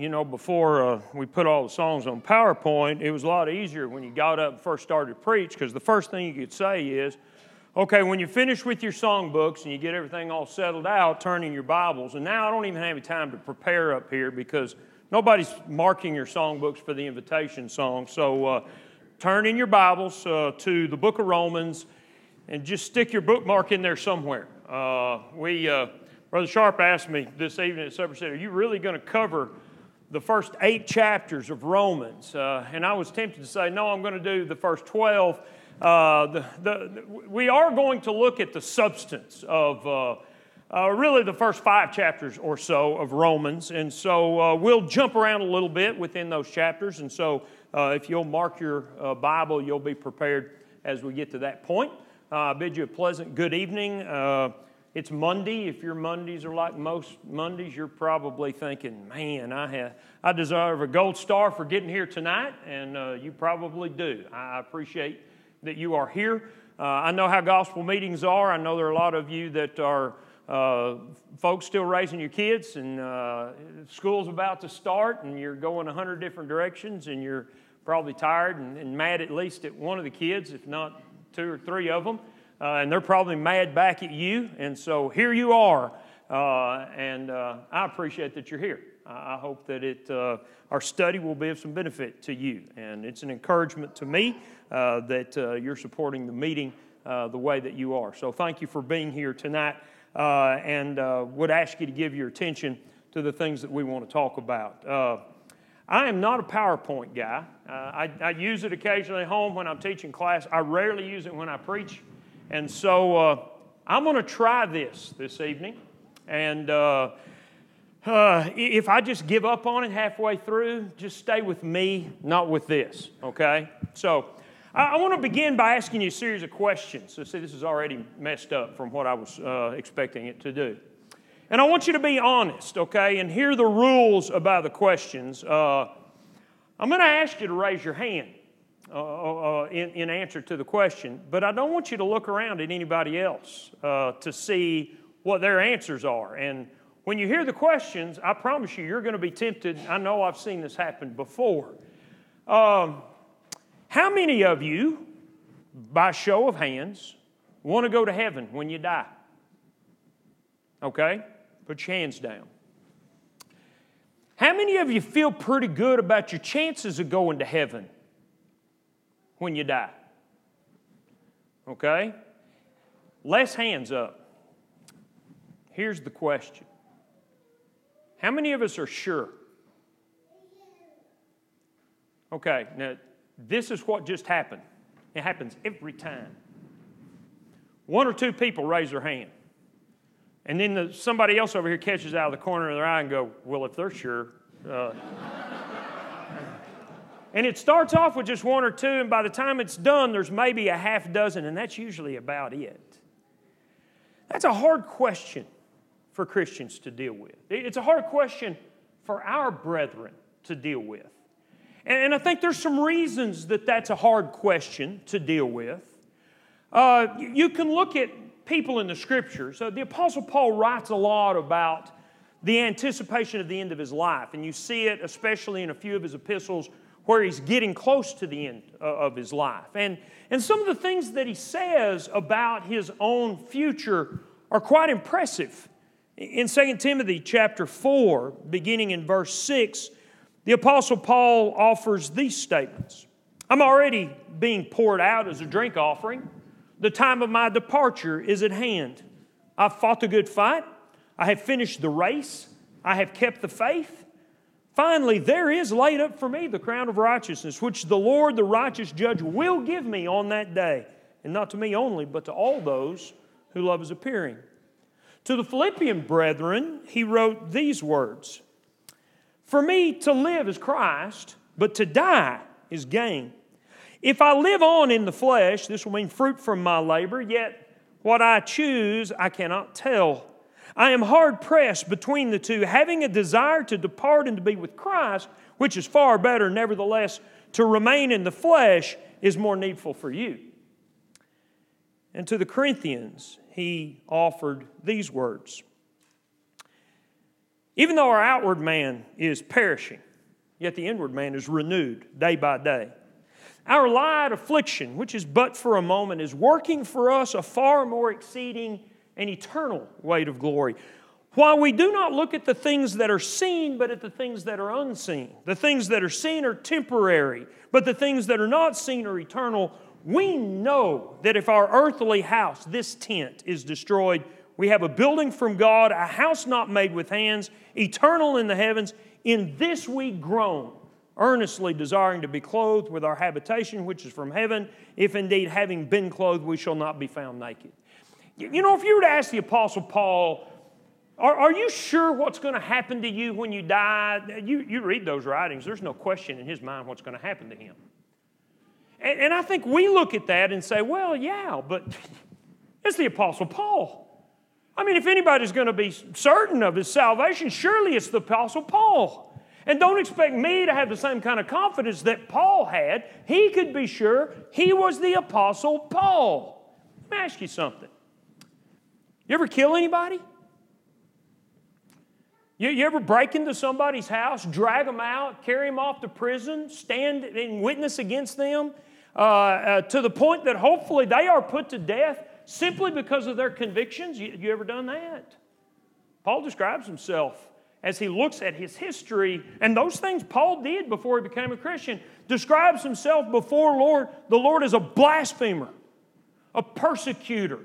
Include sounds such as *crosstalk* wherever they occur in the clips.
you know, before uh, we put all the songs on PowerPoint, it was a lot easier when you got up and first started to preach because the first thing you could say is, okay, when you finish with your songbooks and you get everything all settled out, turn in your Bibles. And now I don't even have any time to prepare up here because nobody's marking your songbooks for the invitation song. So uh, turn in your Bibles uh, to the book of Romans and just stick your bookmark in there somewhere. Uh, we uh, Brother Sharp asked me this evening at supper, said, Are you really going to cover the first eight chapters of Romans? Uh, and I was tempted to say, No, I'm going to do the first 12. Uh, the, the, we are going to look at the substance of uh, uh really the first five chapters or so of Romans. And so uh, we'll jump around a little bit within those chapters. And so uh, if you'll mark your Bible, you'll be prepared as we get to that point. I bid you a pleasant good evening. It's Monday. If your Mondays are like most Mondays, you're probably thinking, man, I, have, I deserve a gold star for getting here tonight, and uh, you probably do. I appreciate that you are here. Uh, I know how gospel meetings are. I know there are a lot of you that are uh, folks still raising your kids, and uh, school's about to start, and you're going a hundred different directions, and you're probably tired and, and mad at least at one of the kids, if not two or three of them uh, and they're probably mad back at you. And so here you are, uh, and uh, I appreciate that you're here. I hope that it, uh, our study will be of some benefit to you, and it's an encouragement to me uh, that uh, you're supporting the meeting the way that you are. So thank you for being here tonight, and would ask you to give your attention to the things that we want to talk about. I am not a PowerPoint guy. I, I, use it occasionally at home when I'm teaching class. I rarely use it when I preach. And so uh, I'm going to try this this evening. And uh, uh, if I just give up on it halfway through, just stay with me, not with this, okay? So I, I want to begin by asking you a series of questions. So, see, this is already messed up from what I was uh, expecting it to do. And I want you to be honest, okay? And here are the rules about the questions. Uh, I'm going to ask you to raise your hand. Uh, uh, uh, in, in, answer to the question, but I don't want you to look around at anybody else uh, to see what their answers are. And when you hear the questions, I promise you, you're going to be tempted. I know I've seen this happen before. Um, how many of you, by show of hands, want to go to heaven when you die? Okay? Put your hands down. How many of you feel pretty good about your chances of going to heaven? When you die. Okay? Less hands up. Here's the question How many of us are sure? Okay, now this is what just happened. It happens every time. One or two people raise their hand. And then the, somebody else over here catches out of the corner of their eye and go, well, if they're sure. Uh, and it starts off with just one or two, and by the time it's done, there's maybe a half dozen, and that's usually about it. That's a hard question for Christians to deal with. It's a hard question for our brethren to deal with. And I think there's some reasons that that's a hard question to deal with. Uh, you can look at people in the scriptures. Uh, the Apostle Paul writes a lot about the anticipation of the end of his life, and you see it especially in a few of his epistles where he's getting close to the end uh, of his life. And, and some of the things that he says about his own future are quite impressive. In 2 Timothy chapter 4, beginning in verse 6, the Apostle Paul offers these statements I'm already being poured out as a drink offering. The time of my departure is at hand. I've fought the good fight. I have finished the race. I have kept the faith. Finally, there is laid up for me the crown of righteousness, which the Lord, the righteous judge, will give me on that day, and not to me only, but to all those who love his appearing. To the Philippian brethren, he wrote these words For me to live is Christ, but to die is gain. If I live on in the flesh, this will mean fruit from my labor, yet what I choose I cannot tell. I am hard pressed between the two, having a desire to depart and to be with Christ, which is far better. Nevertheless, to remain in the flesh is more needful for you. And to the Corinthians, he offered these words Even though our outward man is perishing, yet the inward man is renewed day by day. Our light affliction, which is but for a moment, is working for us a far more exceeding and eternal weight of glory. While we do not look at the things that are seen, but at the things that are unseen. The things that are seen are temporary, but the things that are not seen are eternal. We know that if our earthly house, this tent, is destroyed, we have a building from God, a house not made with hands, eternal in the heavens. In this we groan, earnestly desiring to be clothed with our habitation, which is from heaven, if indeed, having been clothed, we shall not be found naked. You know, if you were to ask the Apostle Paul, are, are you sure what's going to happen to you when you die? You, you read those writings, there's no question in his mind what's going to happen to him. And, and I think we look at that and say, well, yeah, but *laughs* it's the Apostle Paul. I mean, if anybody's going to be certain of his salvation, surely it's the Apostle Paul. And don't expect me to have the same kind of confidence that Paul had. He could be sure he was the Apostle Paul. Let me ask you something. You ever kill anybody? You, you ever break into somebody's house, drag them out, carry them off to prison, stand and witness against them uh, uh, to the point that hopefully they are put to death simply because of their convictions? You, you ever done that? Paul describes himself as he looks at his history and those things Paul did before he became a Christian, describes himself before Lord, the Lord as a blasphemer, a persecutor,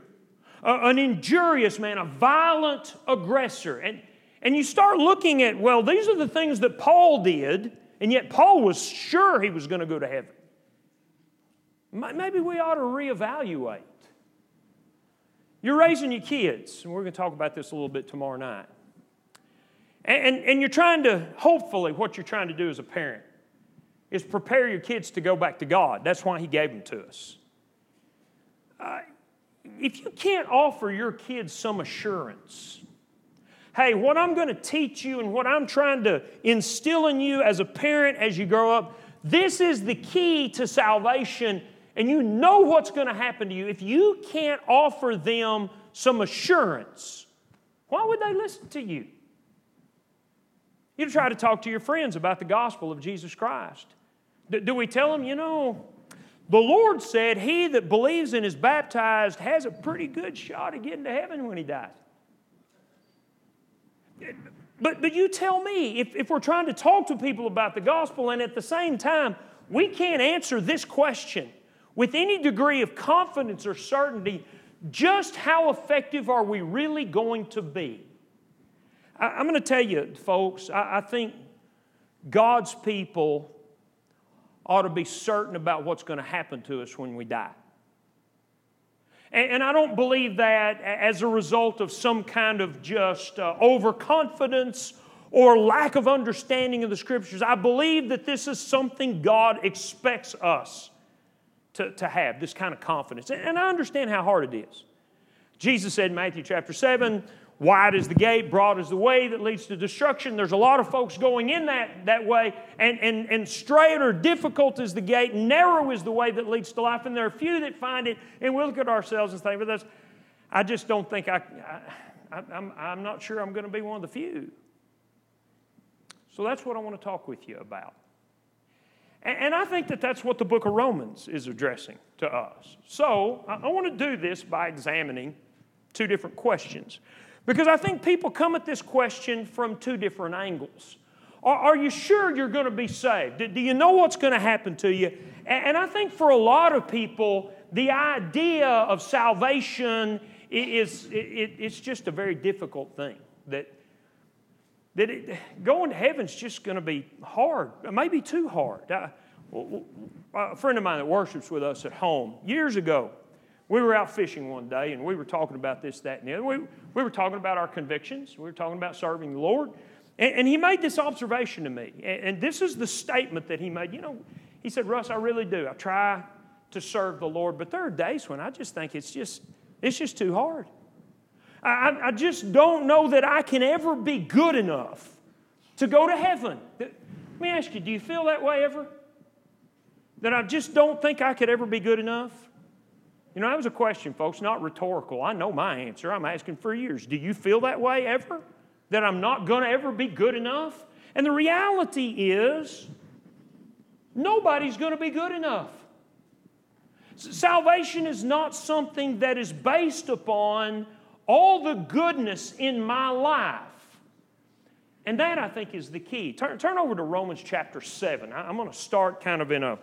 an injurious man, a violent aggressor. And and you start looking at, well, these are the things that Paul did, and yet Paul was sure he was going to go to heaven. Maybe we ought to reevaluate. You're raising your kids, and we're going to talk about this a little bit tomorrow night. And, and, and you're trying to, hopefully, what you're trying to do as a parent is prepare your kids to go back to God. That's why He gave them to us. Uh, if you can't offer your kids some assurance, hey, what I'm going to teach you and what I'm trying to instill in you as a parent as you grow up, this is the key to salvation, and you know what's going to happen to you. If you can't offer them some assurance, why would they listen to you? You try to talk to your friends about the gospel of Jesus Christ. Do we tell them, you know, the Lord said, He that believes and is baptized has a pretty good shot of getting to heaven when he dies. But, but you tell me, if, if we're trying to talk to people about the gospel and at the same time, we can't answer this question with any degree of confidence or certainty, just how effective are we really going to be? I, am going to tell you, folks, I, I think God's people ought to be certain about what's going to happen to us when we die. And, I don't believe that as a result of some kind of just uh, overconfidence or lack of understanding of the scriptures. I believe that this is something God expects us to, to have, this kind of confidence. And I understand how hard it is. Jesus said in Matthew chapter 7, Wide is the gate, broad is the way that leads to destruction. There's a lot of folks going in that, that way, and, and, and strait or difficult is the gate, narrow is the way that leads to life, and there are few that find it. And we look at ourselves and think, but that's, I just don't think I, I, I'm, I'm not sure I'm going to be one of the few. So that's what I want to talk with you about. And, I think that that's what the book of Romans is addressing to us. So I want to do this by examining two different questions. Because I think people come at this question from two different angles. Are, are you sure you're going to be saved? Do, do you know what's going to happen to you? And, and, I think for a lot of people, the idea of salvation is it, it's just a very difficult thing. That, that it, going to heaven's just going to be hard, maybe too hard. I, a friend of mine that worships with us at home years ago, we were out fishing one day and we were talking about this, that, and the other. We, we were talking about our convictions. We were talking about serving the Lord. And, and he made this observation to me. And, and this is the statement that he made. You know, he said, Russ, I really do. I try to serve the Lord, but there are days when I just think it's just, it's just too hard. I, I just don't know that I can ever be good enough to go to heaven. Let me ask you, do you feel that way ever? That I just don't think I could ever be good enough? You know, that was a question, folks, not rhetorical. I know my answer. I'm asking for years. Do you feel that way ever? that I'm not going to ever be good enough? And the reality is, nobody's going to be good enough. Salvation is not something that is based upon all the goodness in my life. And that, I think, is the key. Turn, turn over to Romans chapter 7. I, I'm going to start kind of in a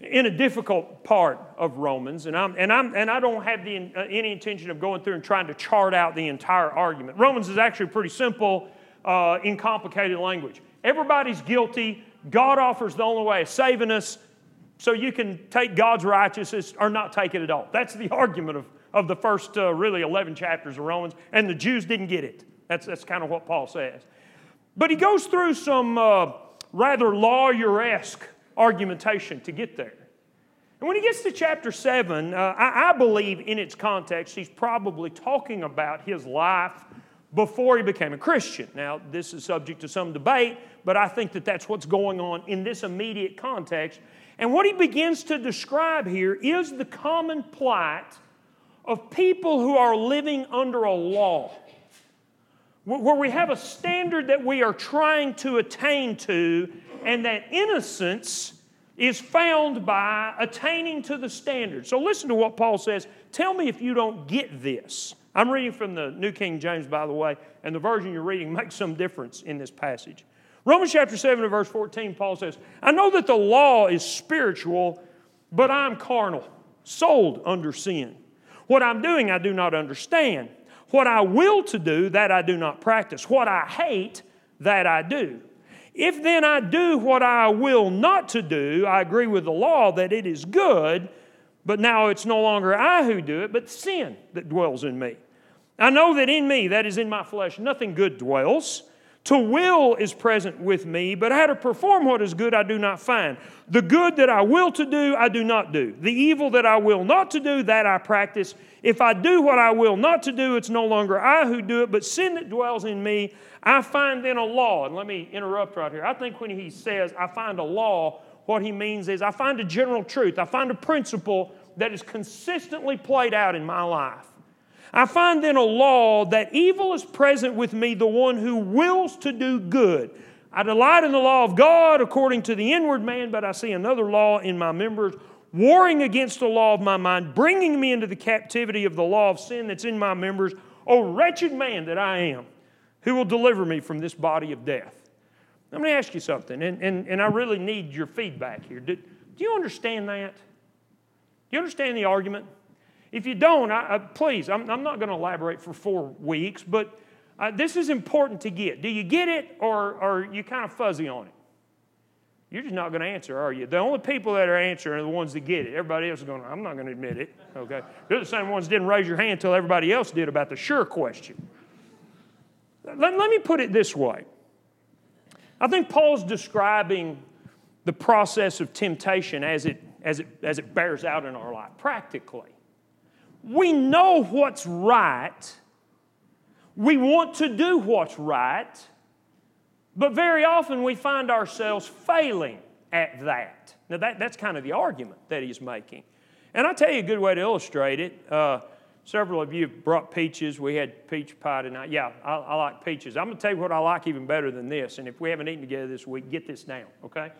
in a difficult part of Romans, and, I'm, and, I'm, and I don't have the, uh, any intention of going through and trying to chart out the entire argument. Romans is actually pretty simple uh, in complicated language. Everybody's guilty. God offers the only way of saving us, so you can take God's righteousness or not take it at all. That's the *laughs* argument of, of the first uh, really 11 chapters of Romans, and the Jews didn't get it. That's, that's kind of what Paul says. But he goes through some uh, rather lawyer esque argumentation to get there. And when he gets to chapter 7, uh, I, I believe in its context, he's probably talking about his life before he became a Christian. Now, this is subject to some debate, but I think that that's what's going on in this immediate context. And what he begins to describe here is the common plight of people who are living under a law, where we have a standard that we are trying to attain to, and that innocence is found by attaining to the standard. So listen to what Paul says. Tell me if you don't get this. I'm reading from the New King James, by the way, and the version you're reading *laughs* makes some difference in this passage. Romans chapter 7 and verse 14, Paul says, I know that the law is spiritual, but I'm carnal, sold under sin. What I'm doing, I do not understand. What I will to do, that I do not practice. What I hate, that I do. If then I do what I will not to do, I agree with the law that it is good, but now it's no longer I who do it, but sin that dwells in me. I know that in me, that is in my flesh, nothing good dwells. To will is present with me, but how to perform what is good I do not find. The good that I will to do, I do not do. The evil that I will not to do, that I practice. If I do what I will not to do, it's no longer I who do it, but sin that dwells in me. I find then a law, and let me interrupt right here. I think when he says, I find a law, what he means is, I find a general truth, I find a principle that is consistently played out in my life. I find then a law that evil is present with me, the one who wills to do good. I delight in the law of God according to the inward man, but I see another law in my members, warring against the law of my mind, bringing me into the captivity of the law of sin that's in my members. O wretched man that I am! who will deliver me from this body of death. Let me ask you something, and, and, and I really need your feedback here. Do, do you understand that? Do you understand the argument? If you don't, I, I, please, I'm, I'm not going to elaborate for four weeks, but uh, this is important to get. Do you get it, or, or are you kind of fuzzy on it? You're just not going to answer, are you? The only people that are answering are the ones that get it. Everybody else is going, I'm not going to admit it. Okay? They're the same ones that didn't raise your hand until everybody else did about the sure question. Let, let me put it this way I think Paul's describing the process of temptation as it, as it, as it bears out in our life practically. We know what's right, we want to do what's right, but very often we find ourselves failing at that. Now, that, that's kind of the argument that he's making. And I'll tell you a good way to illustrate it. Uh, Several of you brought peaches. We had peach pie tonight. Yeah, I, I like peaches. I'm going to tell you what I like even better than this. And if we haven't eaten together this week, get this down, okay?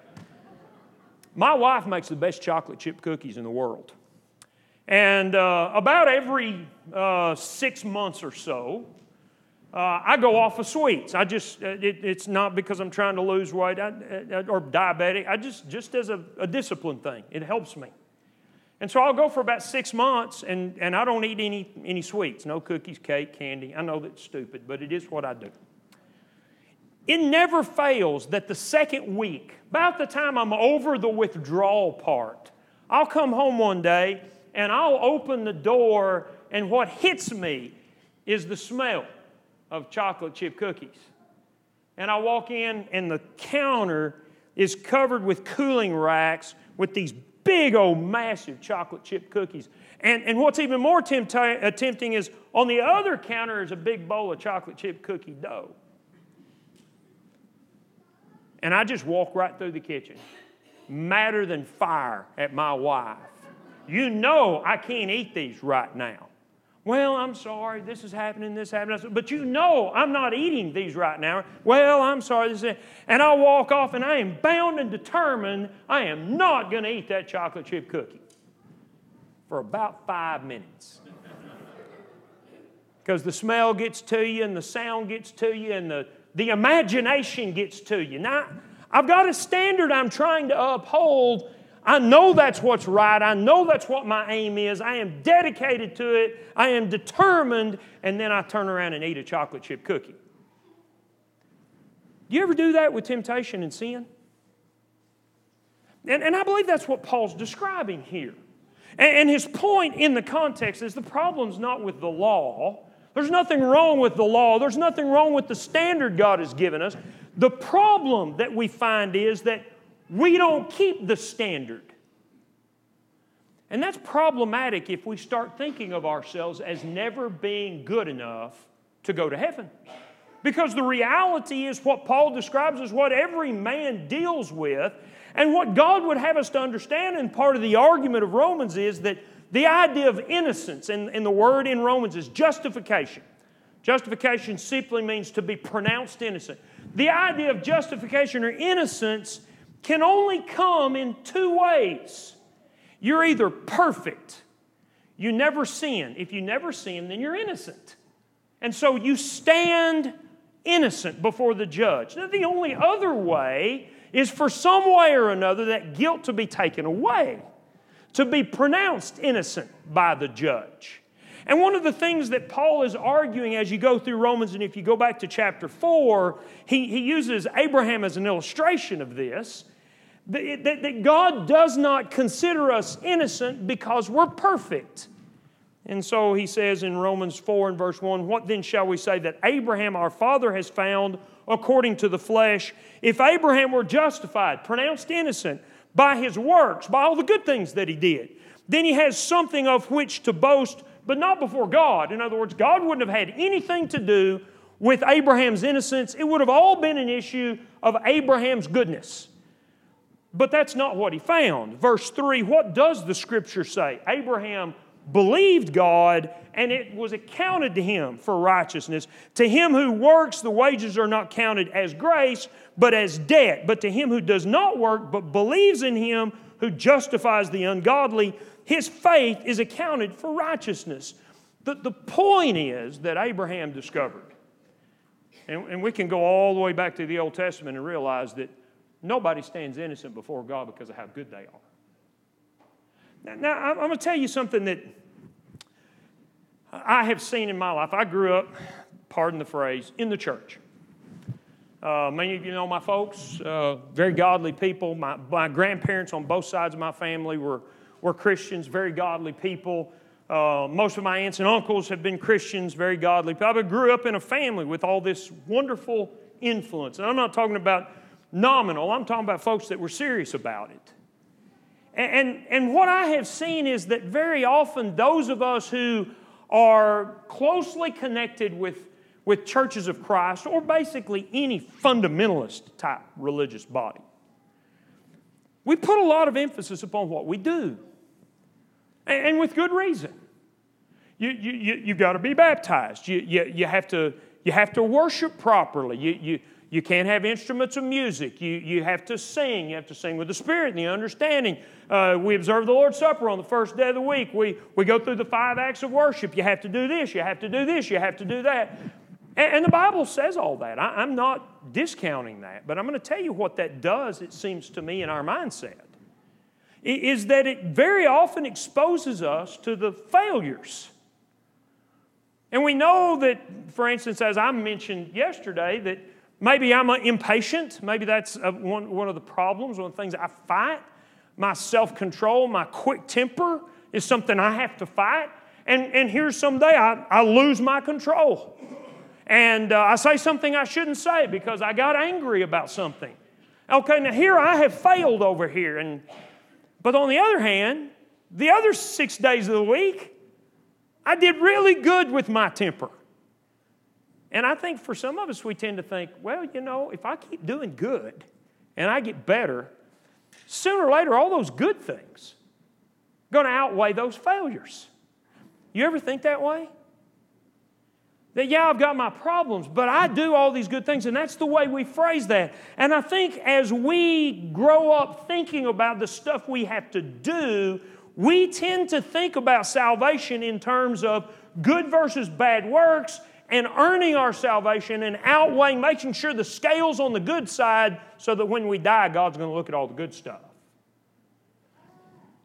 My wife makes the best chocolate chip cookies in the world. And uh, about every uh, six months or so, uh, I go off of sweets. I just, uh, it, it's not because I'm trying to lose weight I, uh, or diabetic. I just, just as a, a discipline thing, it helps me. And so I'll go for about six months and, and I don't eat any, any sweets, no cookies, cake, candy. I know that's stupid, but it is what I do. It never fails that the second week, about the time I'm over the withdrawal part, I'll come home one day and I'll open the door, and what hits me is the smell of chocolate chip cookies. And I walk in, and the counter is covered with cooling racks with these big old massive chocolate chip cookies. And, and what's even more uh, tempting is on the other counter is a big bowl of chocolate chip cookie dough. And I just walk right through the kitchen, madder than fire at my wife. You know I can't eat these right now. Well, I'm sorry, this is happening, this is happening. But you know I'm not eating these right now. Well, I'm sorry, this is and I'll walk off and I am bound and determined I am not going to eat that chocolate chip cookie for about five minutes. Because the smell gets to you and the sound gets to you and the, the imagination gets to you. Now, I've got a standard I'm trying to uphold I know that's what's right. I know that's what my aim is. I am dedicated to it. I am determined. And then I turn around and eat a chocolate chip cookie. Do you ever do that with temptation and sin? And, and I believe that's what Paul's describing here. And, and his point in the context is the problem's not with the law. There's nothing wrong with the law. There's nothing wrong with the standard God has given us. The problem that we find is that we don't keep the standard. And that's problematic if we start thinking of ourselves as never being good enough to go to heaven. Because the reality is what Paul describes as what every man deals with. And what God would have us to understand, and part of the argument of Romans is that the idea of innocence, and, and the word in Romans is justification. Justification simply means to be pronounced innocent. The idea of justification or innocence can only come in two ways. You're either perfect, you never sin. If you never sin, then you're innocent. And so you stand innocent before the judge. Now, the only other way is for some way or another that guilt to be taken away, to be pronounced innocent by the judge. And one of the things that Paul is arguing as you go through Romans, and if you go back to chapter 4, he, he uses Abraham as an illustration of this that, that God does not consider us innocent because we're perfect. And so he says in Romans 4 and verse 1 What then shall we say that Abraham our father has found according to the flesh? If Abraham were justified, pronounced innocent by his works, by all the good things that he did, then he has something of which to boast, but not before God. In other words, God wouldn't have had anything to do with Abraham's innocence, it would have all been an issue of Abraham's goodness. But that's not what he found. Verse 3 what does the scripture say? Abraham believed God, and it was accounted to him for righteousness. To him who works, the wages are not counted as grace, but as debt. But to him who does not work, but believes in him who justifies the ungodly, his faith is accounted for righteousness. The, the point is that Abraham discovered, and, and we can go all the way back to the Old Testament and realize that Nobody stands innocent before God because of how good they are. Now, now I'm going to tell you something that I have seen in my life. I grew up, pardon the phrase, in the church. Uh, many of you know my folks, uh, very godly people. My, my, grandparents on both sides of my family were, were Christians, very godly people. Uh, most of my aunts and uncles have been Christians, very godly people. I grew up in a family with all this wonderful influence. And I'm not talking about nominal. I'm talking about folks that were serious about it. And, and, and what I have seen is that very often those of us who are closely connected with, with churches of Christ, or basically any fundamentalist type religious body, we put a lot of emphasis upon what we do. And, and with good reason. You, you, you, you've got to be baptized. You, you, you, have, to, you have to worship properly. You, you, you can't have instruments of music. You, you have to sing. You have to sing with the Spirit and the understanding. Uh, we observe the Lord's Supper on the first day of the week. We, we go through the five acts of worship. You have to do this, you have to do this, you have to do that. And, and the Bible says all that. I, I'm not discounting that, but I'm going to tell you what that does, it seems to me, in our mindset. Is that it very often exposes us to the failures. And we know that, for instance, as I mentioned yesterday, that Maybe I'm impatient. Maybe that's one, one of the problems, one of the things I fight. My self control, my quick temper is something I have to fight. And, and here's someday I, I lose my control. And uh, I say something I shouldn't say because I got angry about something. Okay, now here I have failed over here. And, but on the other hand, the other six days of the week, I did really good with my temper. And I think for some of us, we tend to think, well, you know, if I keep doing good and I get better, sooner or later, all those good things are going to outweigh those failures. You ever think that way? That, yeah, I've got my problems, but I do all these good things. And that's the way we phrase that. And I think as we grow up thinking about the stuff we have to do, we tend to think about salvation in terms of good versus bad works and earning our salvation and outweighing, making sure the scale's on the good side so that when we die, God's going to look at all the good stuff.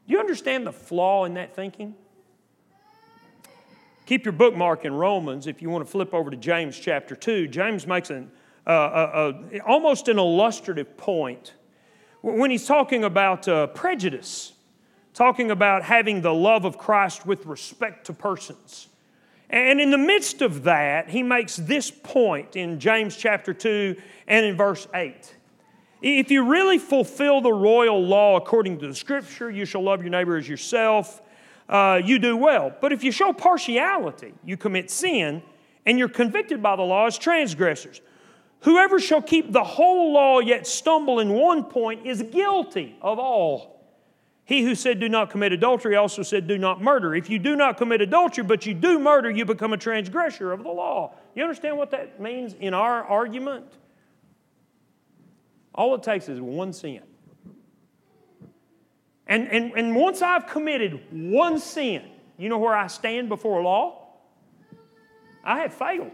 Do you understand the flaw in that thinking? Keep your bookmark in Romans if you want to flip over to James chapter 2. James makes an, uh, uh, uh, almost an illustrative point when he's talking about uh, prejudice, talking about having the love of Christ with respect to persons. And in the midst of that, he makes this point in James chapter 2 and in verse 8. If you really fulfill the royal law according to the scripture, you shall love your neighbor as yourself, uh, you do well. But if you show partiality, you commit sin, and you're convicted by the law as transgressors. Whoever shall keep the whole law yet stumble in one point is guilty of all. He who said, Do not commit adultery, also said, Do not murder. If you do not commit adultery, but you do murder, you become a transgressor of the law. You understand what that means in our argument? All it takes is one sin. And, and, and once I've committed one sin, you know where I stand before law? I have failed.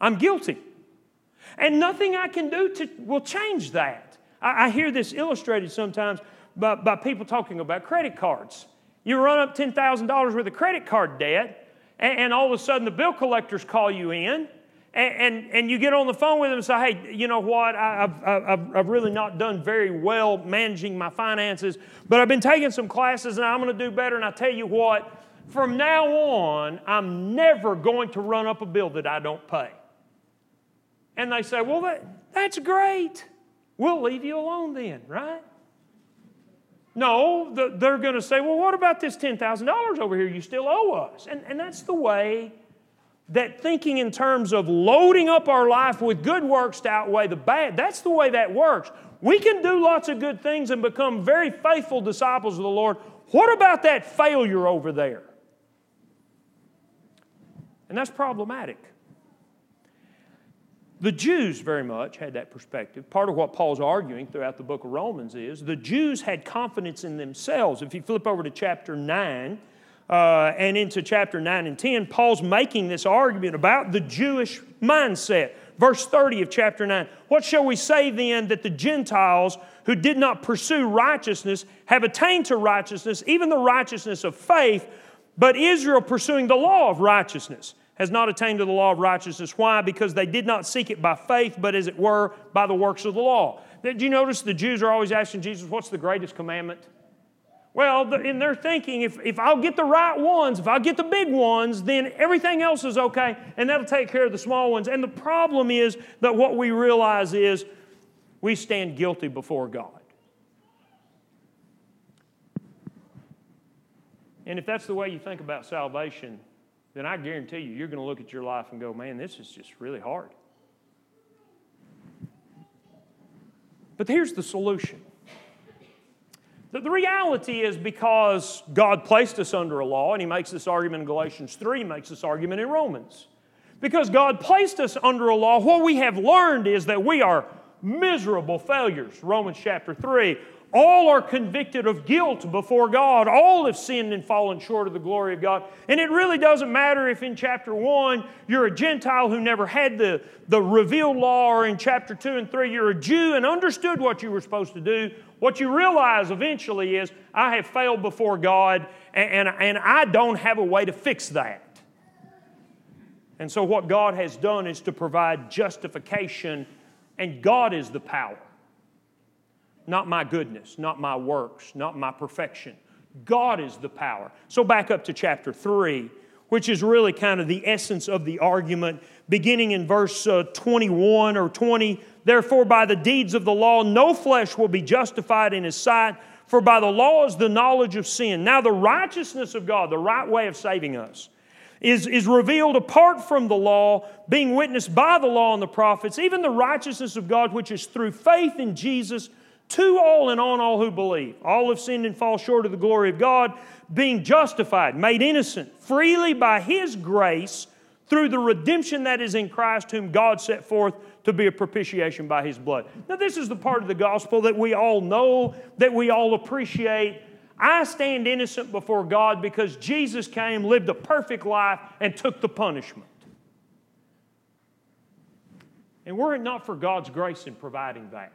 I'm guilty. And nothing I can do to, will change that. I, I hear this illustrated sometimes by, by people talking about credit cards. You run up $10,000 worth of credit card debt, and, and, all of a sudden the bill collectors call you in, and, and, and, you get on the phone with them and say, hey, you know what, I, have I've, I've really not done very well managing my finances, but I've been taking some classes and I'm going to do better, and I tell you what, from now on, I'm never going to run up a bill that I don't pay. And they say, well, that, that's great. We'll leave you alone then, right? No, the, they're going to say, well, what about this $10,000 over here you still owe us? And, and that's the way that thinking in terms of loading up our life with good works to outweigh the bad, that's the way that works. We can do lots of good things and become very faithful disciples of the Lord. What about that failure over there? And that's problematic. The Jews very much had that perspective. Part of what Paul's arguing throughout the book of Romans is the Jews had confidence in themselves. If you flip over to chapter 9 uh, and into chapter 9 and 10, Paul's making this argument about the Jewish mindset. Verse 30 of chapter 9 What shall we say then that the Gentiles who did not pursue righteousness have attained to righteousness, even the righteousness of faith, but Israel pursuing the law of righteousness? Has not attained to the law of righteousness. Why? Because they did not seek it by faith, but as it were, by the works of the law. Did you notice the Jews are always asking Jesus, What's the greatest commandment? Well, in their thinking, if, if I'll get the right ones, if I'll get the big ones, then everything else is okay, and that'll take care of the small ones. And the problem is that what we realize is we stand guilty before God. And if that's the way you think about salvation, then I guarantee you, you're going to look at your life and go, man, this is just really hard. But here's the solution. The, the reality is because God placed us under a law, and He makes this argument in Galatians 3, He makes this argument in Romans. Because God placed us under a law, what we have learned is that we are miserable failures. Romans chapter 3. All are convicted of guilt before God. All have sinned and fallen short of the glory of God. And it really doesn't matter if in chapter 1 you're a Gentile who never had the, the revealed law, or in chapter 2 and 3 you're a Jew and understood what you were supposed to do. What you realize eventually is, I have failed before God and, and, and I don't have a way to fix that. And so, what God has done is to provide justification, and God is the power. Not my goodness, not my works, not my perfection. God is the power. So back up to chapter 3, which is really kind of the essence of the argument, beginning in verse uh, 21 or 20. Therefore, by the deeds of the law, no flesh will be justified in his sight, for by the law is the knowledge of sin. Now, the righteousness of God, the right way of saving us, is, is revealed apart from the law, being witnessed by the law and the prophets, even the righteousness of God, which is through faith in Jesus to all and on all who believe. All have sinned and fall short of the glory of God, being justified, made innocent, freely by His grace through the redemption that is in Christ, whom God set forth to be a propitiation by his blood. Now, this is the part of the gospel that we all know, that we all appreciate. I stand innocent before God because Jesus came, lived a perfect life, and took the punishment. And were it not for God's grace in providing that,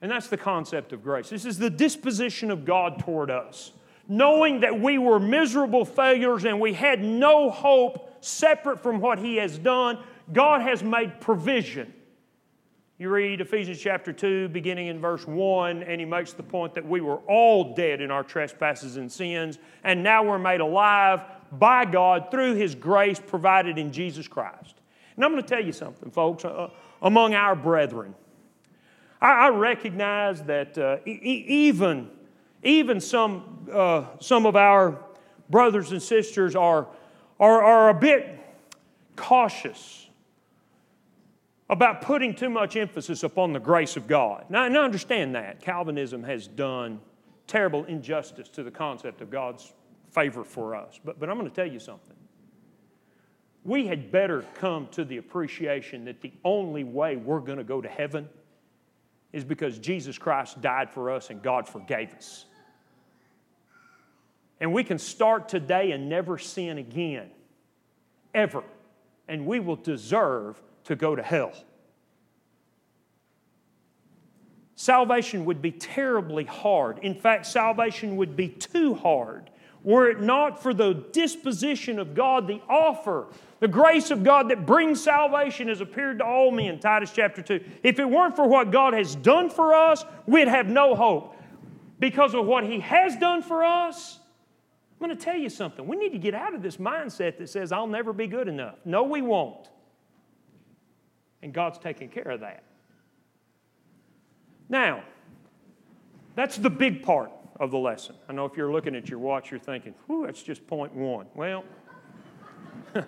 and that's the concept of grace. This is the disposition of God toward us. Knowing that we were miserable failures and we had no hope separate from what He has done, God has made provision. You read Ephesians chapter 2, beginning in verse 1, and he makes the point that we were all dead in our trespasses and sins, and now we're made alive by God through his grace provided in Jesus Christ. And I'm going to tell you something, folks, uh, among our brethren. I, I recognize that uh, e- even, even some, uh, some of our brothers and sisters are, are, are a bit cautious about putting too much emphasis upon the grace of God. Now, and I understand that. Calvinism has done terrible injustice to the concept of God's favor for us. But, but I'm going to tell you something. We had better come to the appreciation that the only way we're going to go to heaven is because Jesus Christ died for us and God forgave us. And we can start today and never sin again, ever. And we will deserve to go to hell. Salvation would be terribly hard. In fact, salvation would be too hard were it not for the disposition of God, the offer, the grace of God that brings salvation has appeared to all men, Titus chapter 2. If it weren't for what God has done for us, we'd have no hope. Because of what He has done for us, I'm going to tell you something. We need to get out of this mindset that says, I'll never be good enough. No, we won't. And God's taking care of that. Now, that's the big part of the lesson. I know if you're looking at your watch, you're thinking, whew, that's just point one. Well, *laughs*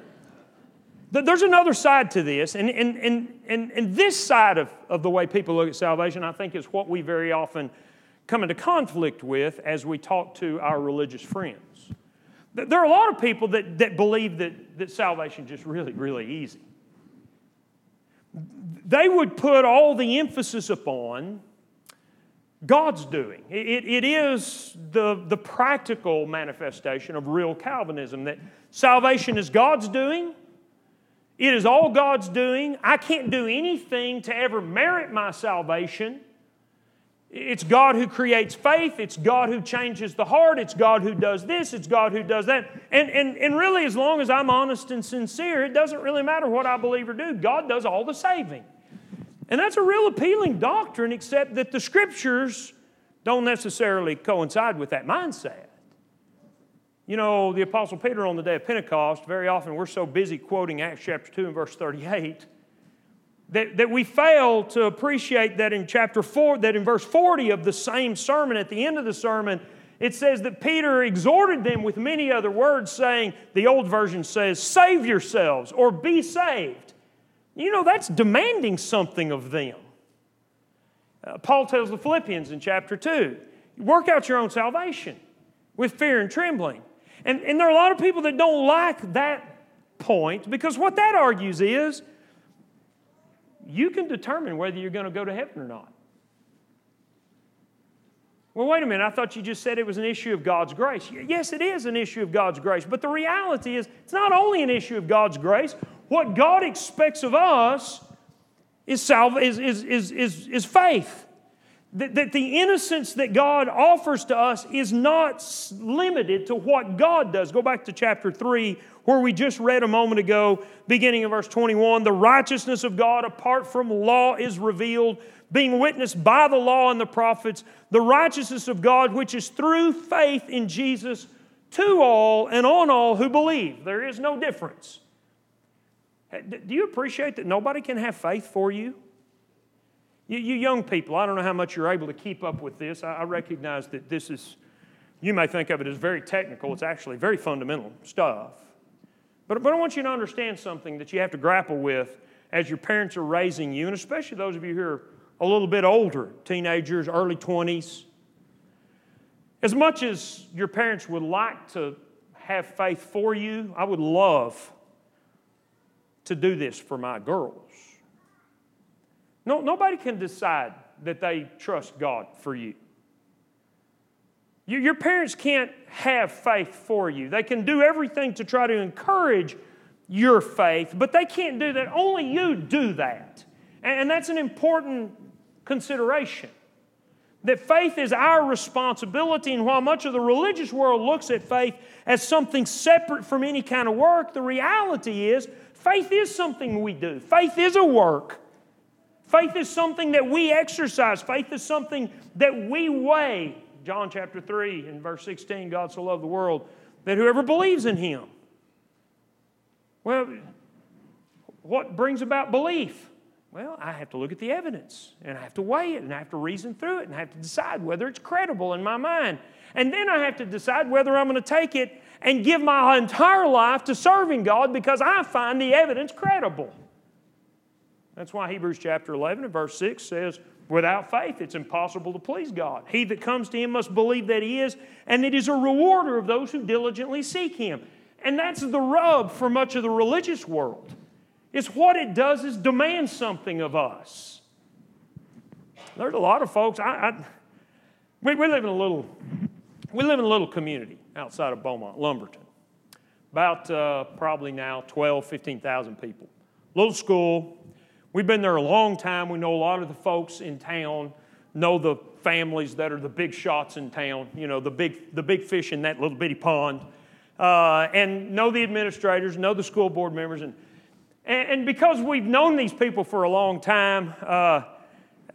there's another side to this, and, and, and, and, and this side of, of the way people look at salvation, I think, is what we very often come into conflict with as we talk to our religious friends. There are a lot of people that, that believe that, that salvation is just really, really easy they would put all the emphasis upon God's doing. It, it is the, the practical manifestation of real Calvinism that salvation is God's doing. It is all God's doing. I can't do anything to ever merit my salvation. It's God who creates faith. It's God who changes the heart. It's God who does this. It's God who does that. And, and, and really, as long as I'm honest and sincere, it doesn't really matter what I believe or do. God does all the saving. And that's a real appealing doctrine, except that the scriptures don't necessarily coincide with that mindset. You know, the Apostle Peter on the day of Pentecost, very often we're so busy quoting Acts chapter 2 and verse 38 that, that we fail to appreciate that in chapter 4, that in verse 40 of the same sermon, at the end of the sermon, it says that Peter exhorted them with many other words, saying, the old version says, save yourselves or be saved. You know, that's demanding something of them. Uh, Paul tells the Philippians in chapter 2 work out your own salvation with fear and trembling. And, and there are a lot of people that don't like that point because what that argues is you can determine whether you're going to go to heaven or not. Well, wait a minute. I thought you just said it was an issue of God's grace. Yes, it is an issue of God's grace. But the reality is, it's not only an issue of God's grace. What God expects of us is, salve, is, is, is, is, is faith. That, that the innocence that God offers to us is not limited to what God does. Go back to chapter 3, where we just read a moment ago, beginning in verse 21 the righteousness of God apart from law is revealed, being witnessed by the law and the prophets, the righteousness of God which is through faith in Jesus to all and on all who believe. There is no difference. Do you appreciate that nobody can have faith for you? You, you young people, I don't know how much you're able to keep up with this. I, I recognize that this is, you may think of it as very technical, it's actually very fundamental stuff. But, but I want you to understand something that you have to grapple with as your parents are raising you, and especially those of you who are a little bit older, teenagers, early 20s. As much as your parents would like to have faith for you, I would love, to do this for my girls. No, nobody can decide that they trust God for you. you. Your parents can't have faith for you. They can do everything to try to encourage your faith, but they can't do that. Only you do that. And that's an important consideration. That faith is our responsibility, and while much of the religious world looks at faith as something separate from any kind of work, the reality is faith is something we do. Faith is a work. Faith is something that we exercise. Faith is something that we weigh. John chapter 3 and verse 16 God so loved the world that whoever believes in him. Well, what brings about belief? Well, I have to look at the evidence and I have to weigh it and I have to reason through it and I have to decide whether it's credible in my mind. And then I have to decide whether I'm going to take it and give my entire life to serving God because I find the evidence credible. That's why Hebrews chapter 11 and verse 6 says, Without faith, it's impossible to please God. He that comes to Him must believe that He is, and that He is a rewarder of those who diligently seek Him. And that's the rub for much of the religious world. It's what it does is demand something of us. There's a lot of folks. I, I we, we, live in a little, we live in a little community outside of Beaumont, Lumberton. About uh, probably now 12, 15,000 people. Little school. We've been there a long time. We know a lot of the folks in town, know the families that are the big shots in town, you know, the big, the big fish in that little bitty pond, uh, and know the administrators, know the school board members. And and, and because we've known these people for a long time, uh,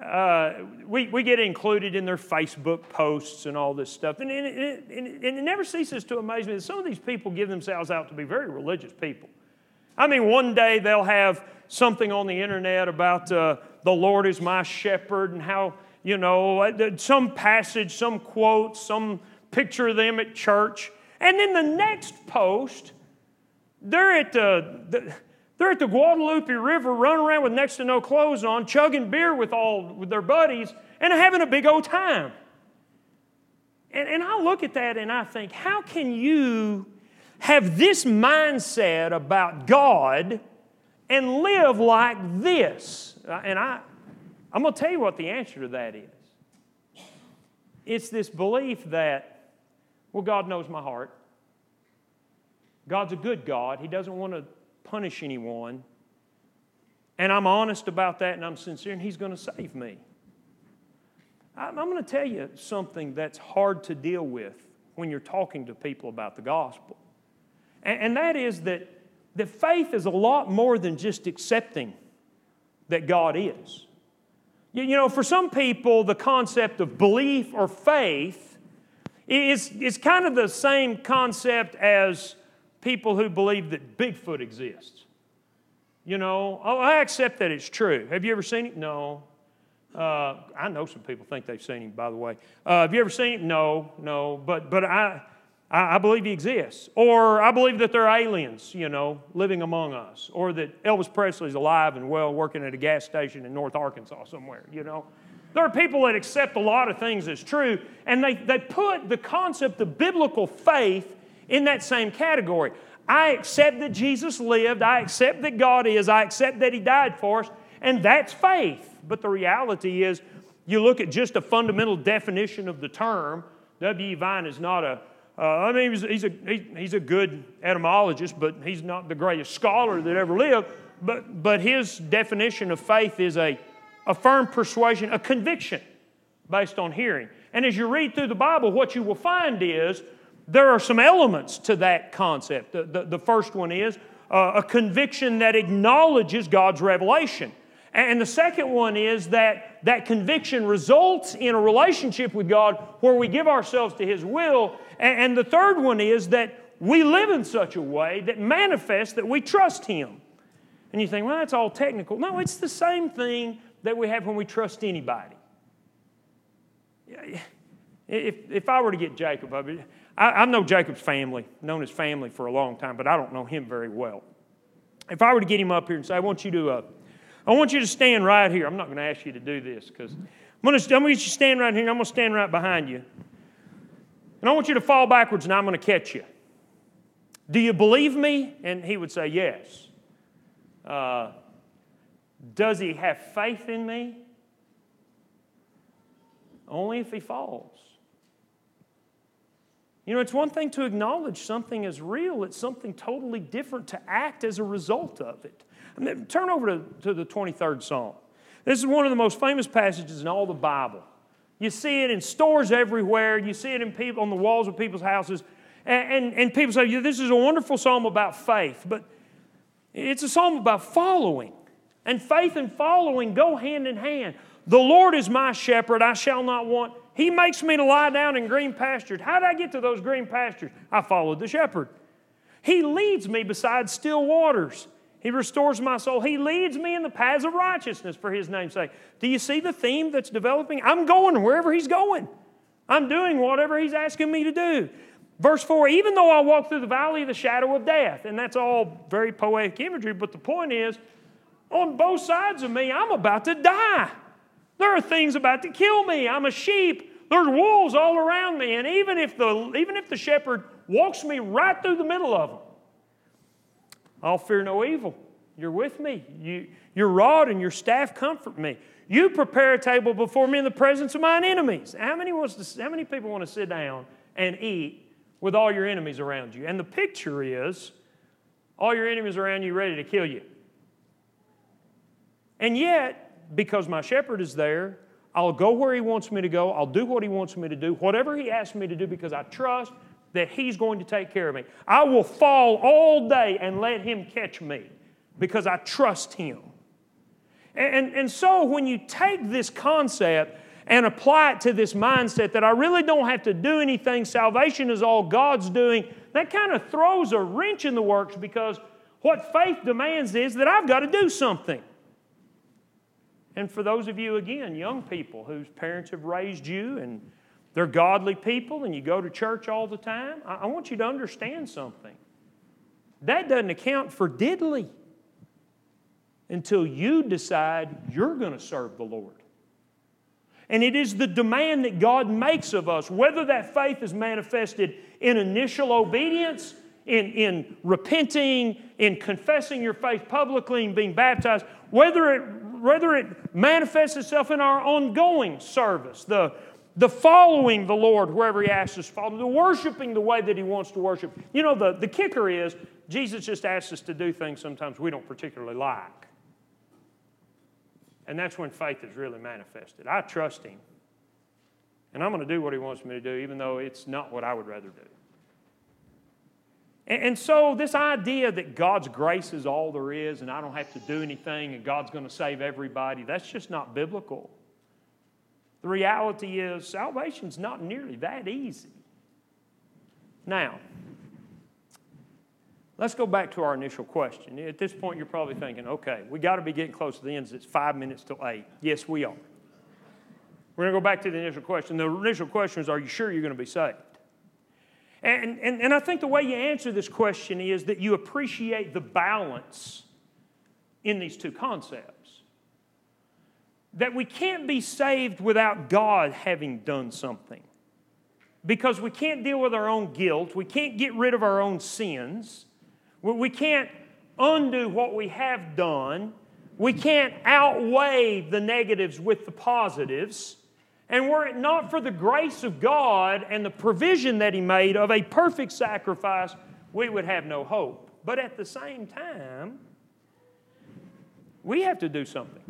uh, we, we get included in their Facebook posts and all this stuff. And, and, and, and, it never ceases to amaze me that some of these people give themselves out to be very religious people. I mean, one day they'll have something on the internet about uh, the Lord is my shepherd and how, you know, uh, some passage, some quote, some picture of them at church. And then the next post, they're at the they're at the Guadalupe River running around with next to no clothes on, chugging beer with all with their buddies, and having a big old time. And, and I look at that and I think, how can you have this mindset about God and live like this? Uh, and I, I'm going to tell you what the answer to that is. It's this belief that, well, God knows my heart. God's a good God. He doesn't want to punish anyone. And I'm honest about that and I'm sincere, and He's going to save me. I'm going to tell you something that's hard to deal with when you're talking to people about the gospel. And that is that, that faith is a lot more than just accepting that God is. You know, for some people, the concept of belief or faith is, is kind of the same concept as people who believe that Bigfoot exists. You know, oh, I accept that it's true. Have you ever seen it? No. Uh, I know some people think they've seen him, by the way. Uh, have you ever seen him? No, no. But, but I, I, believe he exists. Or I believe that there are aliens, you know, living among us. Or that Elvis Presley's alive and well working at a gas station in North Arkansas somewhere, you know. There are people that accept a lot of things as true, and they, they put the concept of biblical faith in that same category. I accept that Jesus lived, I accept that God is, I accept that He died for us, and that's faith. But the reality is, you look at just a fundamental definition of the term, W.E. Vine is not a uh, I mean, he's, he's, a, he, he's a good etymologist, but he's not the greatest scholar that ever lived. But, but his definition of faith is a, a firm persuasion, a conviction based on hearing. And as you read through the Bible, what you will find is there are some elements to that concept. The, the, the first one is uh, a conviction that acknowledges God's revelation. And the second one is that that conviction results in a relationship with God where we give ourselves to His will. And the third one is that we live in such a way that manifests that we trust Him. And you think, well, that's all technical. No, it's the same thing that we have when we trust anybody. If, if I were to get Jacob, I mean, I, I know Jacob's family, known his family for a long time, but I don't know him very well. If I were to get him up here and say, I want you to, uh, I want you to stand right here. I'm not going to ask you to do this because I'm going to, to get you stand right here and I'm going to stand right behind you. And I want you to fall backwards and I'm going to catch you. Do you believe me? And he would say, Yes. Uh, does he have faith in me? Only if he falls. You know, it's one thing to acknowledge something as real, it's something totally different to act as a result of it. I mean, turn over to, to the 23rd Psalm. This is one of the most famous passages in all the Bible. You see it in stores everywhere, you see it in people, on the walls of people's houses. And, and, and people say, yeah, This is a wonderful psalm about faith, but it's a psalm about following. And faith and following go hand in hand. The Lord is my shepherd, I shall not want. He makes me to lie down in green pastures. How did I get to those green pastures? I followed the shepherd. He leads me beside still waters. He restores my soul. He leads me in the paths of righteousness for His name's sake. Do you see the theme that's developing? I'm going wherever He's going. I'm doing whatever He's asking me to do. Verse 4 Even though I walk through the valley of the shadow of death, and that's all very poetic imagery, but the point is, on both sides of me, I'm about to die. There are things about to kill me. I'm a sheep. There's wolves all around me. And even if the, even if the shepherd walks me right through the middle of them, I'll fear no evil. You're with me. You, your rod and your staff comfort me. You prepare a table before me in the presence of mine enemies. How many, wants to, how many people want to sit down and eat with all your enemies around you? And the picture is all your enemies around you ready to kill you. And yet, because my shepherd is there. I'll go where he wants me to go. I'll do what he wants me to do, whatever he asks me to do, because I trust that he's going to take care of me. I will fall all day and let him catch me because I trust him. And, and so when you take this concept and apply it to this mindset that I really don't have to do anything, salvation is all God's doing, that kind of throws a wrench in the works because what faith demands is that I've got to do something. And for those of you, again, young people whose parents have raised you and they're godly people and you go to church all the time, I, want you to understand something. That doesn't account for diddly until you decide you're going to serve the Lord. And it is the demand that God makes of us, whether that faith is manifested in initial obedience, in, in repenting, in confessing your faith publicly and being baptized, whether it whether it manifests itself in our ongoing service, the, the following the Lord wherever He asks us to follow, the worshiping the way that He wants to worship. You know, the, the kicker is Jesus just asks us to do things sometimes we don't particularly like. And that's when faith is really manifested. I trust Him. And I'm going to do what He wants me to do, even though it's not what I would rather do. And so, this idea that God's grace is all there is and I don't have to do anything and God's going to save everybody, that's just not biblical. The reality is, salvation's not nearly that easy. Now, let's go back to our initial question. At this point, you're probably thinking, okay, we got to be getting close to the end. It's five minutes till eight. Yes, we are. We're going to go back to the initial question. The initial question is, are you sure you're going to be saved? And, and, and I think the way you answer this question is that you appreciate the balance in these two concepts. That we can't be saved without God having done something. Because we can't deal with our own guilt, we can't get rid of our own sins, we can't undo what we have done, we can't outweigh the negatives with the positives. And were it not for the grace of God and the provision that He made of a perfect sacrifice, we would have no hope. But at the same time, we have to do something.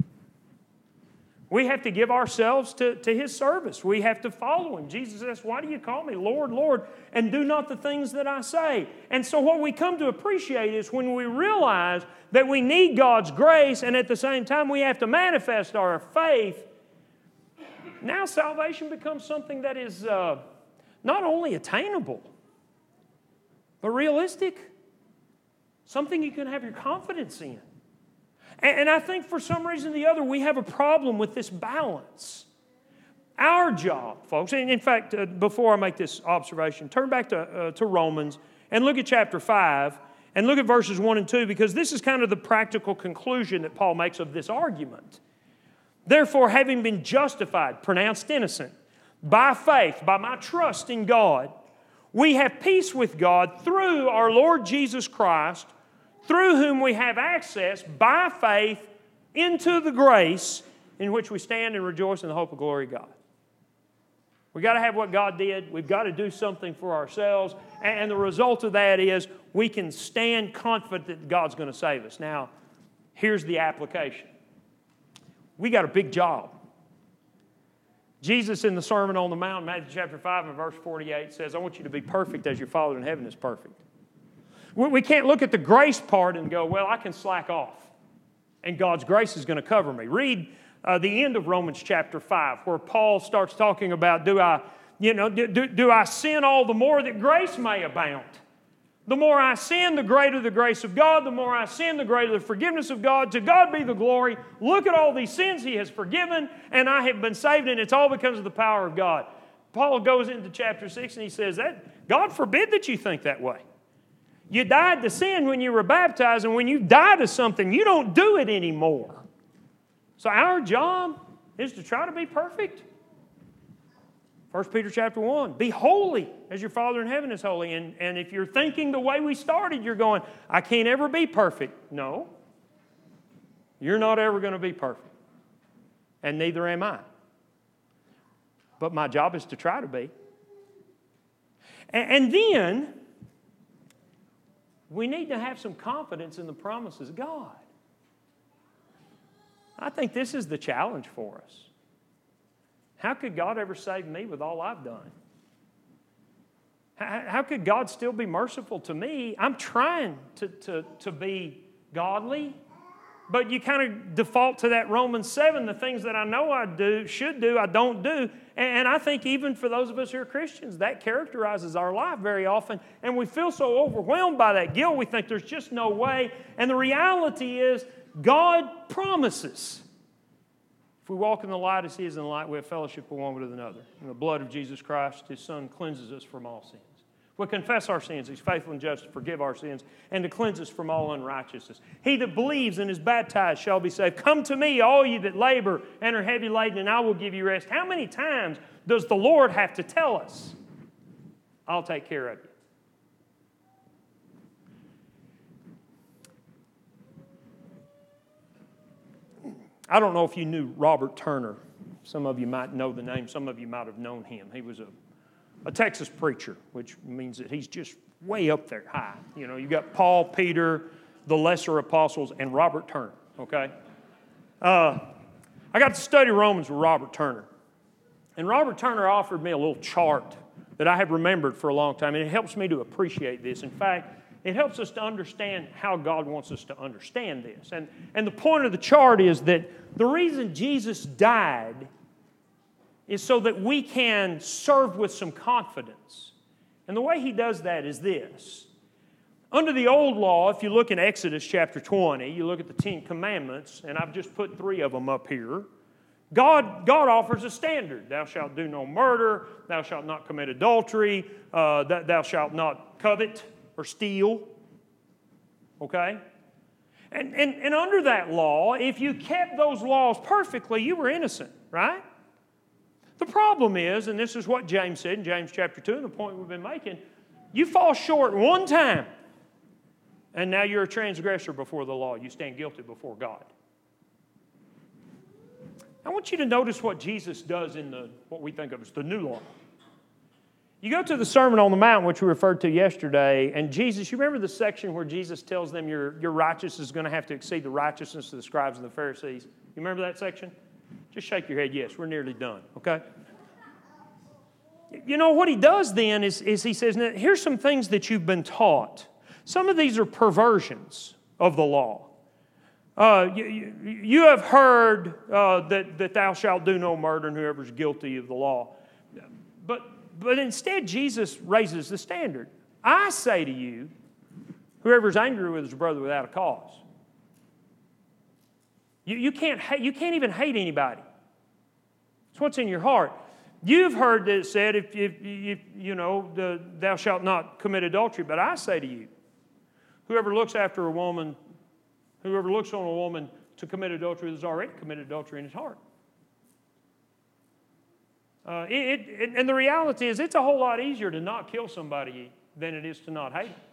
We have to give ourselves to, to His service. We have to follow Him. Jesus says, Why do you call me Lord, Lord, and do not the things that I say? And so, what we come to appreciate is when we realize that we need God's grace, and at the same time, we have to manifest our faith now salvation becomes something that is uh, not only attainable, but realistic. Something you can have your confidence in. And, and I think for some reason or the other, we have a problem with this balance. Our job, folks, and in fact, uh, before I make this observation, turn back to, uh, to Romans and look at chapter 5 and look at verses 1 and 2 because this is kind of the practical conclusion that Paul makes of this argument. Therefore, having been justified, pronounced innocent, by faith, by my trust in God, we have peace with God through our Lord Jesus Christ, through whom we have access by faith into the grace in which we stand and rejoice in the hope of glory of God. We've got to have what God did. We've got to do something for ourselves. And the result of that is we can stand confident that God's going to save us. Now, here's the application we got a big job. Jesus in the Sermon on the Mount, Matthew chapter 5 and verse 48 says, I want you to be perfect as your Father in heaven is perfect. We can't look at the grace part and go, well, I can slack off and God's grace is going to cover me. Read uh, the end of Romans chapter 5, where Paul starts talking about do I, you know, do, do, do I sin all the more that grace may abound? The more I sin, the greater the grace of God. The more I sin, the greater the forgiveness of God. To God be the glory. Look at all these sins He has forgiven, and I have been saved, and it's all because of the power of God. Paul goes into chapter 6 and he says that God forbid that you think that way. You died to sin when you were baptized, and when you die to something, you don't do it anymore. So our job is to try to be perfect. 1 Peter chapter 1. Be holy as your Father in heaven is holy. And, and if you're thinking the way we started, you're going, I can't ever be perfect. No. You're not ever going to be perfect. And neither am I. But my job is to try to be. And, and then we need to have some confidence in the promises of God. I think this is the challenge for us. How could God ever save me with all I've done? How, could God still be merciful to me? I'm trying to, to, to be godly, but you kind of default to that Romans 7 the things that I know I do, should do, I don't do. And I think even for those of us who are Christians, that characterizes our life very often. And we feel so overwhelmed by that guilt, we think there's just no way. And the reality is, God promises. If we walk in the light as He is in the light, we have fellowship with one with another. And the blood of Jesus Christ, His Son, cleanses us from all sins. If We confess our sins. He's faithful and just to forgive our sins and to cleanse us from all unrighteousness. He that believes and is baptized shall be saved. Come to me, all you that labor and are heavy laden, and I will give you rest. How many times does the Lord have to tell us, I'll take care of you? I don't know if you knew Robert Turner. Some of you might know the name, some of you might have known him. He was a, a Texas preacher, which means that he's just way up there high. You know, you got Paul, Peter, the lesser apostles, and Robert Turner, okay? Uh, I got to study Romans with Robert Turner. And Robert Turner offered me a little chart that I have remembered for a long time, and it helps me to appreciate this. In fact, it helps us to understand how God wants us to understand this. And, and the point of the chart is that the reason Jesus died is so that we can serve with some confidence. And the way he does that is this. Under the old law, if you look in Exodus chapter 20, you look at the Ten Commandments, and I've just put three of them up here. God, God offers a standard. Thou shalt do no murder, thou shalt not commit adultery, uh, thou shalt not covet, or steal. Okay? And, and, and under that law, if you kept those laws perfectly, you were innocent, right? The problem is, and this is what James said in James chapter 2, and the point we've been making, you fall short one time, and now you're a transgressor before the law. You stand guilty before God. I want you to notice what Jesus does in the what we think of as the new law. You go to the Sermon on the Mount, which we referred to yesterday, and Jesus, you remember the section where Jesus tells them your, your righteousness is going to have to exceed the righteousness of the scribes and the Pharisees? You remember that section? Just shake your head, yes, we're nearly done, okay? You know, what he does then is, is he says, now, here's some things that you've been taught. Some of these are perversions of the law. Uh, you, you, have heard uh, that, that thou shalt do no murder and whoever's guilty of the law. But but instead, Jesus raises the standard. I say to you, whoever's angry with his brother without a cause. You, you, can't, hate, you can't even hate anybody. It's what's in your heart. You've heard that it said, if, if, if you know, the, thou shalt not commit adultery. But I say to you, whoever looks after a woman, whoever looks on a woman to commit adultery has already committed adultery in his heart. Uh, it, it, and the reality is, it's a whole lot easier to not kill somebody than it is to not hate them.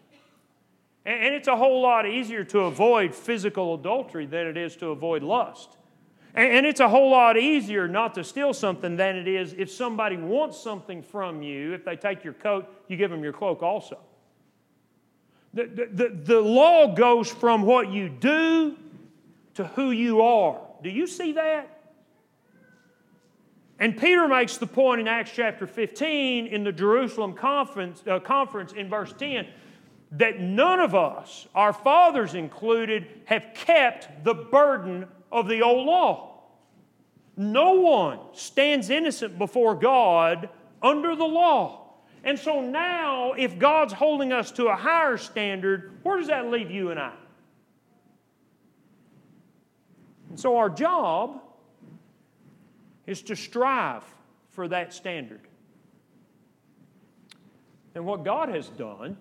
And it's a whole lot easier to avoid physical adultery than it is to avoid lust. And it's a whole lot easier not to steal something than it is if somebody wants something from you. If they take your coat, you give them your cloak also. The, the, the, law goes from what you do to who you are. Do you see that? And Peter makes the point in Acts chapter 15 in the Jerusalem conference, uh, conference in verse 10 that none of us, our fathers included, have kept the burden of the old law. No one stands innocent before God under the law. And so now, if God's holding us to a higher standard, where does that leave you and I? And so our job is to strive for that standard. And what God has done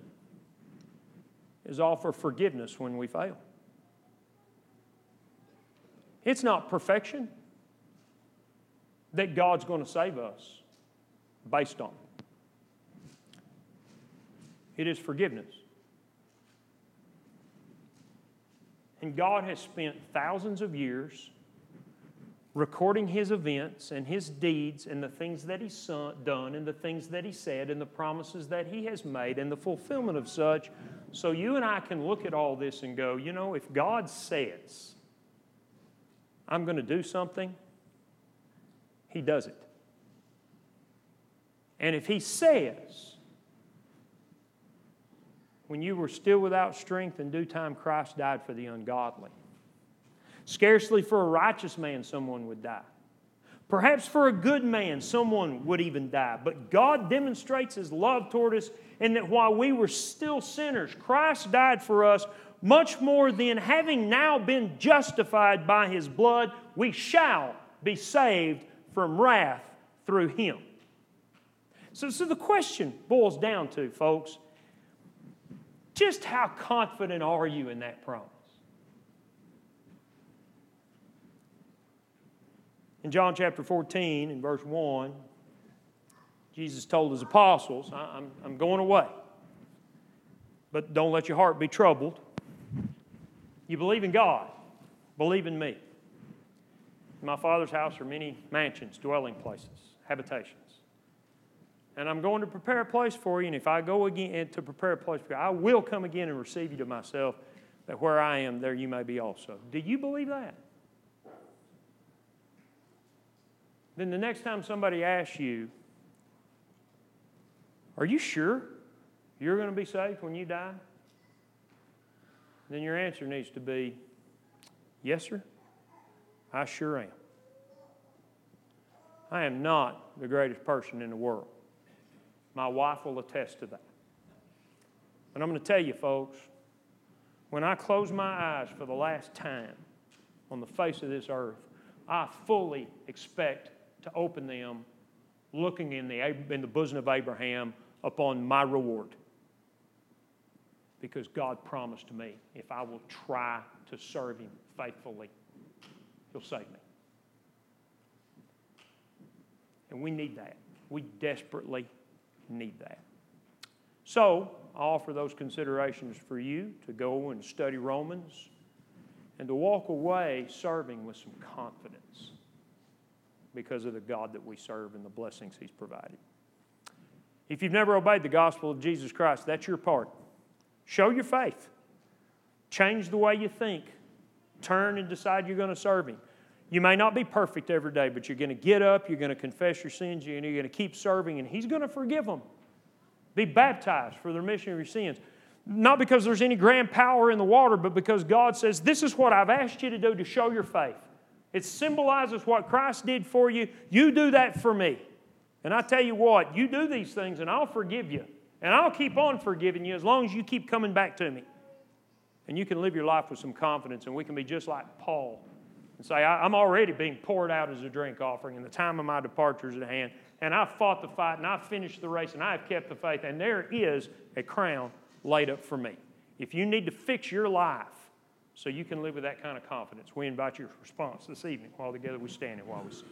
is offer forgiveness when we fail. It's not perfection that God's going to save us based on. It is forgiveness. And God has spent thousands of years recording his events and his deeds and the things that he's done and the things that he said and the promises that he has made and the fulfillment of such. So you and I can look at all this and go, you know, if God says, I'm going to do something, he does it. And if he says, when you were still without strength, in due time Christ died for the ungodly. Scarcely for a righteous man someone would die. Perhaps for a good man someone would even die. But God demonstrates his love toward us in that while we were still sinners, Christ died for us much more than having now been justified by his blood, we shall be saved from wrath through him. So, so the question boils down to, folks, just how confident are you in that promise? In John chapter 14, in verse 1, Jesus told his apostles, I'm, I'm going away, but don't let your heart be troubled. You believe in God, believe in me. In my Father's house are many mansions, dwelling places, habitations. And I'm going to prepare a place for you. And if I go again eh, to prepare a place for you, I will come again and receive you to myself, that where I am, there you may be also. Do you believe that? Then the next time somebody asks you, Are you sure you're going to be safe when you die? Then your answer needs to be, Yes, sir, I sure am. I am not the greatest person in the world. My wife will attest to that. And I'm going to tell you, folks, when I close my eyes for the last time on the face of this earth, I fully expect to open them looking in the, in the bosom of Abraham upon my reward. Because God promised me, if I will try to serve Him faithfully, He'll save me. And we need that. We desperately need that. So, I offer those considerations for you to go and study Romans and to walk away serving with some confidence because of the God that we serve and the blessings He's provided. If you've never obeyed the gospel of Jesus Christ, that's your part. Show your faith, change the way you think, turn and decide you're going to serve Him. You may not be perfect every day, but you're going to get up, you're going to confess your sins, and you're going to keep serving, and He's going to forgive them. Be baptized for the remission of your sins. Not because there's any grand power in the water, but because God says, This is what I've asked you to do to show your faith. It symbolizes what Christ did for you. You do that for me. And I tell you what, you do these things, and I'll forgive you. And I'll keep on forgiving you as long as you keep coming back to me. And you can live your life with some confidence, and we can be just like Paul and say, I'm already being poured out as a drink offering, and the time of my departure is at hand. And I've fought the fight, and I've finished the race, and I've kept the faith, and there is a crown laid up for me. If you need to fix your life so you can live with that kind of confidence, we invite your response this evening while together we stand and while we sing.